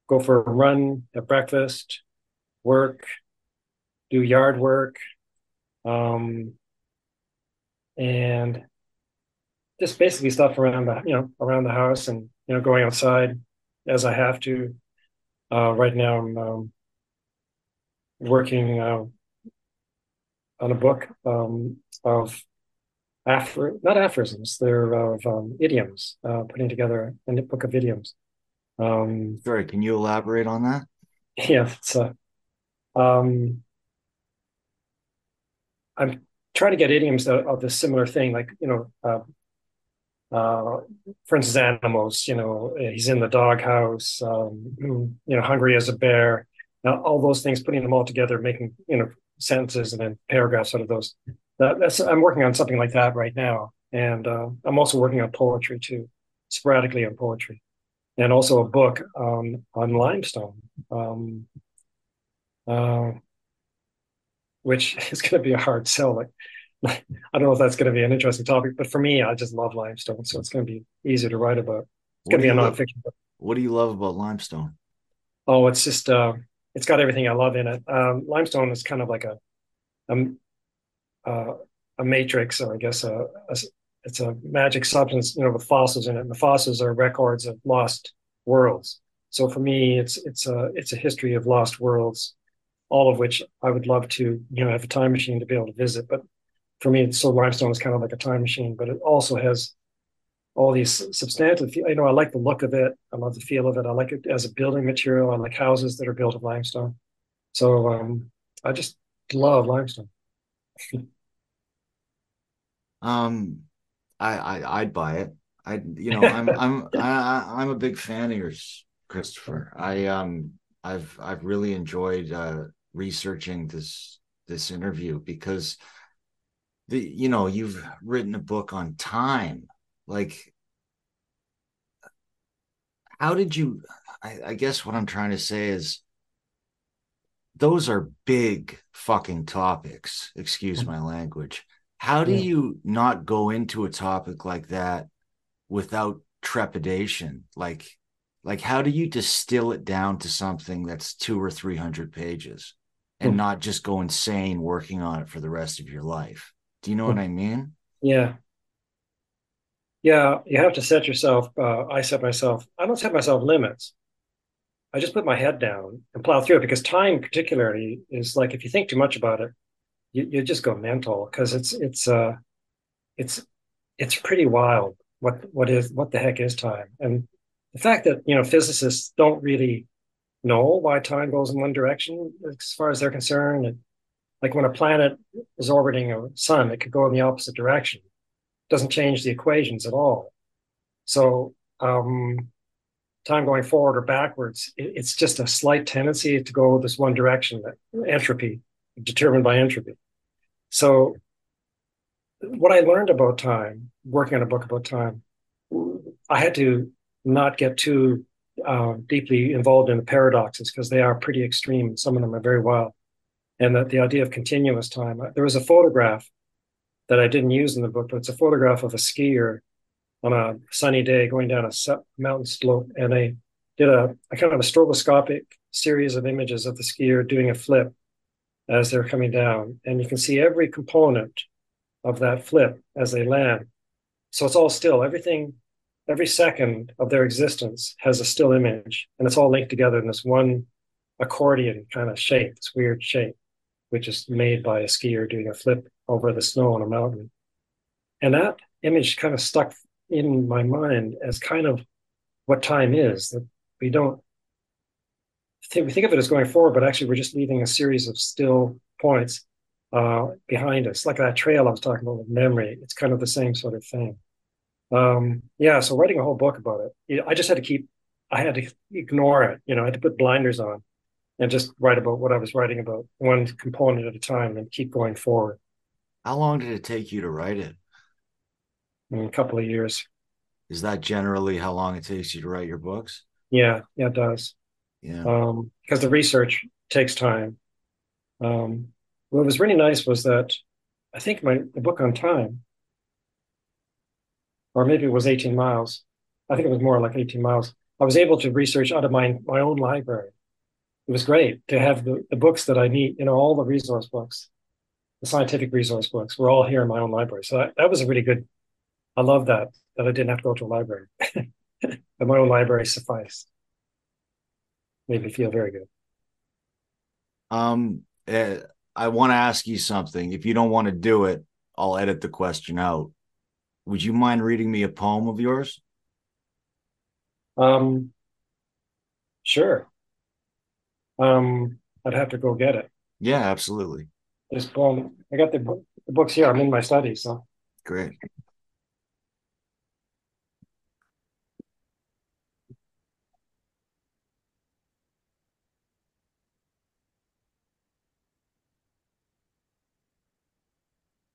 go for a run, have breakfast, work, do yard work, um, and just basically stuff around the you know around the house and you know going outside as I have to. Uh, right now, I'm um, working uh, on a book um, of apher not aphorisms, they're of um, idioms, uh, putting together a book of idioms. Um, Sorry, can you elaborate on that? *laughs* yeah, it's a, um, I'm trying to get idioms of, of this similar thing, like you know, uh, uh, for instance, animals. You know, he's in the doghouse. Um, *clears throat* you know, hungry as a bear. Now, all those things, putting them all together, making you know sentences and then paragraphs out of those. That, that's I'm working on something like that right now, and uh, I'm also working on poetry too, sporadically on poetry, and also a book on on limestone. Um, uh, which *laughs* is going to be a hard sell. Like, *laughs* I don't know if that's going to be an interesting topic, but for me, I just love limestone, so it's going to be easier to write about. It's going to be a you love, nonfiction book. what do you love about limestone? Oh, it's just uh, it's got everything I love in it. Um, limestone is kind of like a um, uh, a matrix, or I guess a, a it's a magic substance, you know, with fossils in it. And the fossils are records of lost worlds. So for me, it's it's a it's a history of lost worlds, all of which I would love to, you know, have a time machine to be able to visit. But for me, it's so limestone is kind of like a time machine, but it also has all these substantive. You know, I like the look of it. I love the feel of it. I like it as a building material. I like houses that are built of limestone. So um, I just love limestone. *laughs* Um, I, I I'd buy it. I you know I'm *laughs* I'm I, I'm a big fan of yours, Christopher. I um I've I've really enjoyed uh, researching this this interview because the you know you've written a book on time. Like, how did you? I, I guess what I'm trying to say is those are big fucking topics. Excuse my language. How do Yeah. you not go into a topic like that without trepidation? Like, like how do you distill it down to something that's two or three hundred pages and Hmm. not just go insane working on it for the rest of your life? Do you know what I mean? Yeah. Yeah, you have to set yourself. Uh, I set myself. I don't set myself limits. I just put my head down and plow through it because time, particularly, is like if you think too much about it, you, you just go mental because it's it's uh it's it's pretty wild what what is what the heck is time and the fact that you know physicists don't really know why time goes in one direction as far as they're concerned. Like when a planet is orbiting a sun, it could go in the opposite direction. It doesn't change the equations at all. So um, time going forward or backwards. It, it's just a slight tendency to go this one direction, that entropy, determined by entropy. So, what I learned about time, working on a book about time, I had to not get too uh, deeply involved in the paradoxes because they are pretty extreme. Some of them are very wild. And that the idea of continuous time. Uh, there was a photograph that I didn't use in the book, but it's a photograph of a skier on a sunny day going down a mountain slope. And I did a, a kind of a stroboscopic series of images of the skier doing a flip as they're coming down. And you can see every component of that flip as they land. So it's all still. Everything every second of their existence has a still image and it's all linked together in this one accordion kind of shape, this weird shape, which is made by a skier doing a flip over the snow on a mountain. And that image kind of stuck in my mind as kind of what time is that we don't think we think of it as going forward, but actually we're just leaving a series of still points uh, behind us, like that trail I was talking about with memory. It's kind of the same sort of thing. Um, yeah, so writing a whole book about it, I just had to keep, I had to ignore it. You know, I had to put blinders on and just write about what I was writing about, one component at a time, and keep going forward. How long did it take you to write it? A couple of years. Is that generally how long it takes you to write your books? Yeah, yeah, it does. Yeah. Um, because the research takes time. Um, what was really nice was that I think my the book on time or maybe it was 18 miles. I think it was more like 18 miles. I was able to research out of my, my own library. It was great to have the, the books that I need, you know, all the resource books, the scientific resource books were all here in my own library. So that, that was a really good, I love that, that I didn't have to go to a library. *laughs* but my own library sufficed. Made me feel very good. Um, uh, I want to ask you something. If you don't want to do it, I'll edit the question out would you mind reading me a poem of yours? Um, sure. Um, I'd have to go get it. Yeah, absolutely. This poem, I got the, the books here. I'm in my study, so great.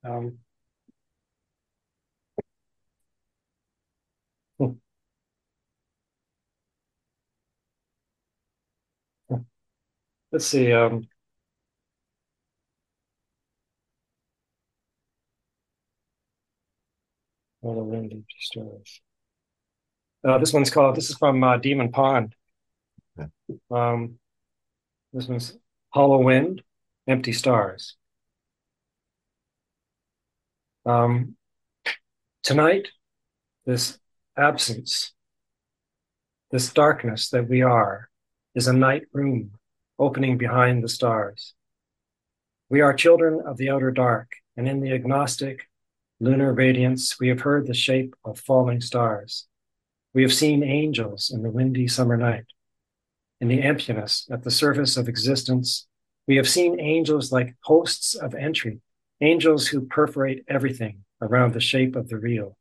Um, let's see. Um, the wind empty stars. Uh, this one's called. This is from uh, Demon Pond. Um, this one's Hollow Wind, Empty Stars. Um, tonight, this absence, this darkness that we are, is a night room opening behind the stars. We are children of the outer dark, and in the agnostic lunar radiance, we have heard the shape of falling stars. We have seen angels in the windy summer night. In the emptiness at the surface of existence, we have seen angels like hosts of entry, angels who perforate everything around the shape of the real.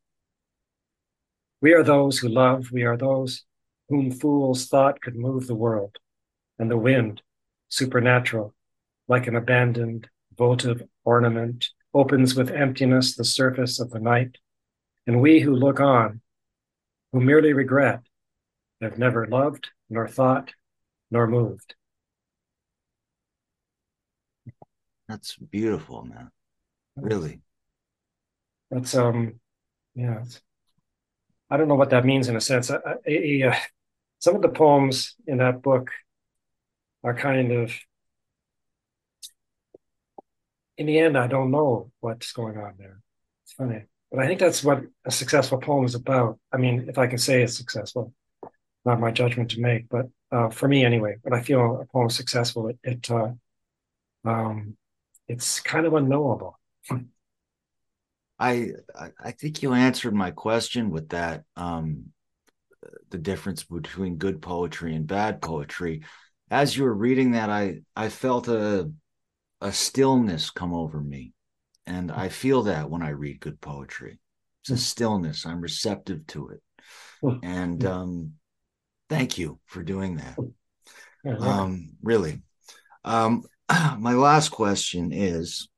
We are those who love, we are those whom fools thought could move the world, and the wind supernatural, like an abandoned votive ornament, opens with emptiness the surface of the night, and we who look on, who merely regret, have never loved, nor thought, nor moved. That's beautiful, man. Really. That's um, yeah. I don't know what that means in a sense. I, I, uh, some of the poems in that book are kind of in the end i don't know what's going on there it's funny but i think that's what a successful poem is about i mean if i can say it's successful not my judgment to make but uh, for me anyway when i feel a poem is successful it, it uh, um, it's kind of unknowable I I think you answered my question with that um, the difference between good poetry and bad poetry as you were reading that, I I felt a a stillness come over me, and I feel that when I read good poetry. It's a stillness. I'm receptive to it, and um, thank you for doing that. Um, really. Um, *clears throat* my last question is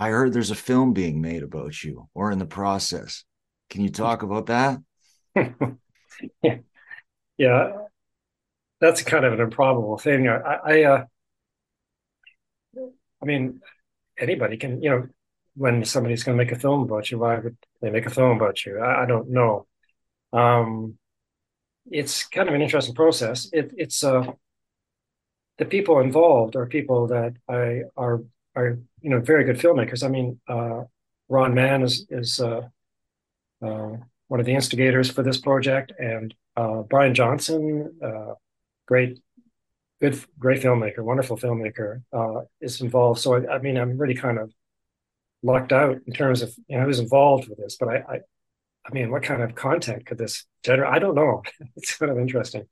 I heard there's a film being made about you or in the process. Can you talk about that? *laughs* yeah. yeah, that's kind of an improbable thing. I, I, uh, I mean, anybody can, you know, when somebody's going to make a film about you, why would they make a film about you? I, I don't know. Um, it's kind of an interesting process. It, it's uh, the people involved are people that I are are you know very good filmmakers. I mean, uh, Ron Mann is is uh, uh, one of the instigators for this project, and uh, Brian Johnson, uh, great, good, great filmmaker, wonderful filmmaker, uh, is involved. So I, I, mean, I'm really kind of lucked out in terms of you know who's involved with this. But I, I, I mean, what kind of content could this generate? I don't know. *laughs* it's kind of interesting.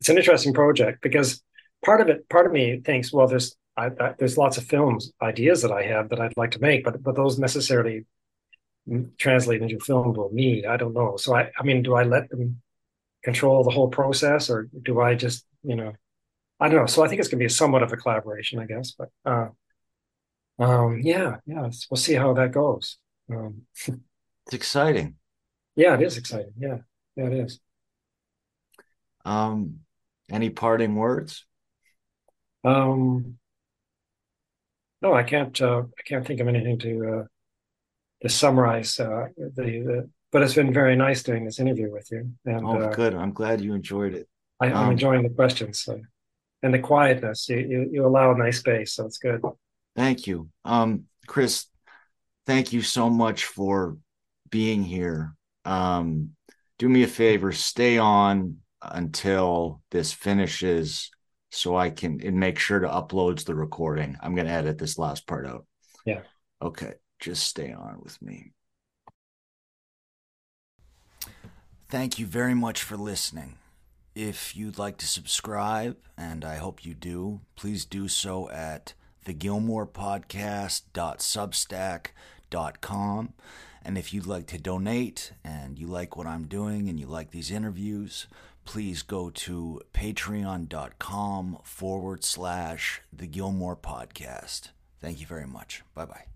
It's an interesting project because part of it, part of me thinks, well, there's I, I, there's lots of films ideas that I have that I'd like to make, but but those necessarily translate into film will me. I don't know. So I, I mean, do I let them control the whole process, or do I just, you know, I don't know. So I think it's going to be somewhat of a collaboration, I guess. But uh, um, yeah, yeah, we'll see how that goes. Um, it's exciting. Yeah, it is exciting. Yeah, yeah, it is. Um, any parting words? Um, no, I can't. Uh, I can't think of anything to uh, to summarize uh, the, the. But it's been very nice doing this interview with you. And, oh, uh, good. I'm glad you enjoyed it. I, am um, enjoying the questions so, and the quietness. You, you, you allow a nice space, so it's good. Thank you, um, Chris. Thank you so much for being here. Um, do me a favor, stay on until this finishes so I can and make sure to uploads the recording. I'm going to edit this last part out. Yeah. Okay. Just stay on with me. Thank you very much for listening. If you'd like to subscribe, and I hope you do, please do so at thegilmourpodcast.substack.com. And if you'd like to donate and you like what I'm doing and you like these interviews, please go to patreon.com forward slash the Gilmour Podcast. Thank you very much. Bye bye.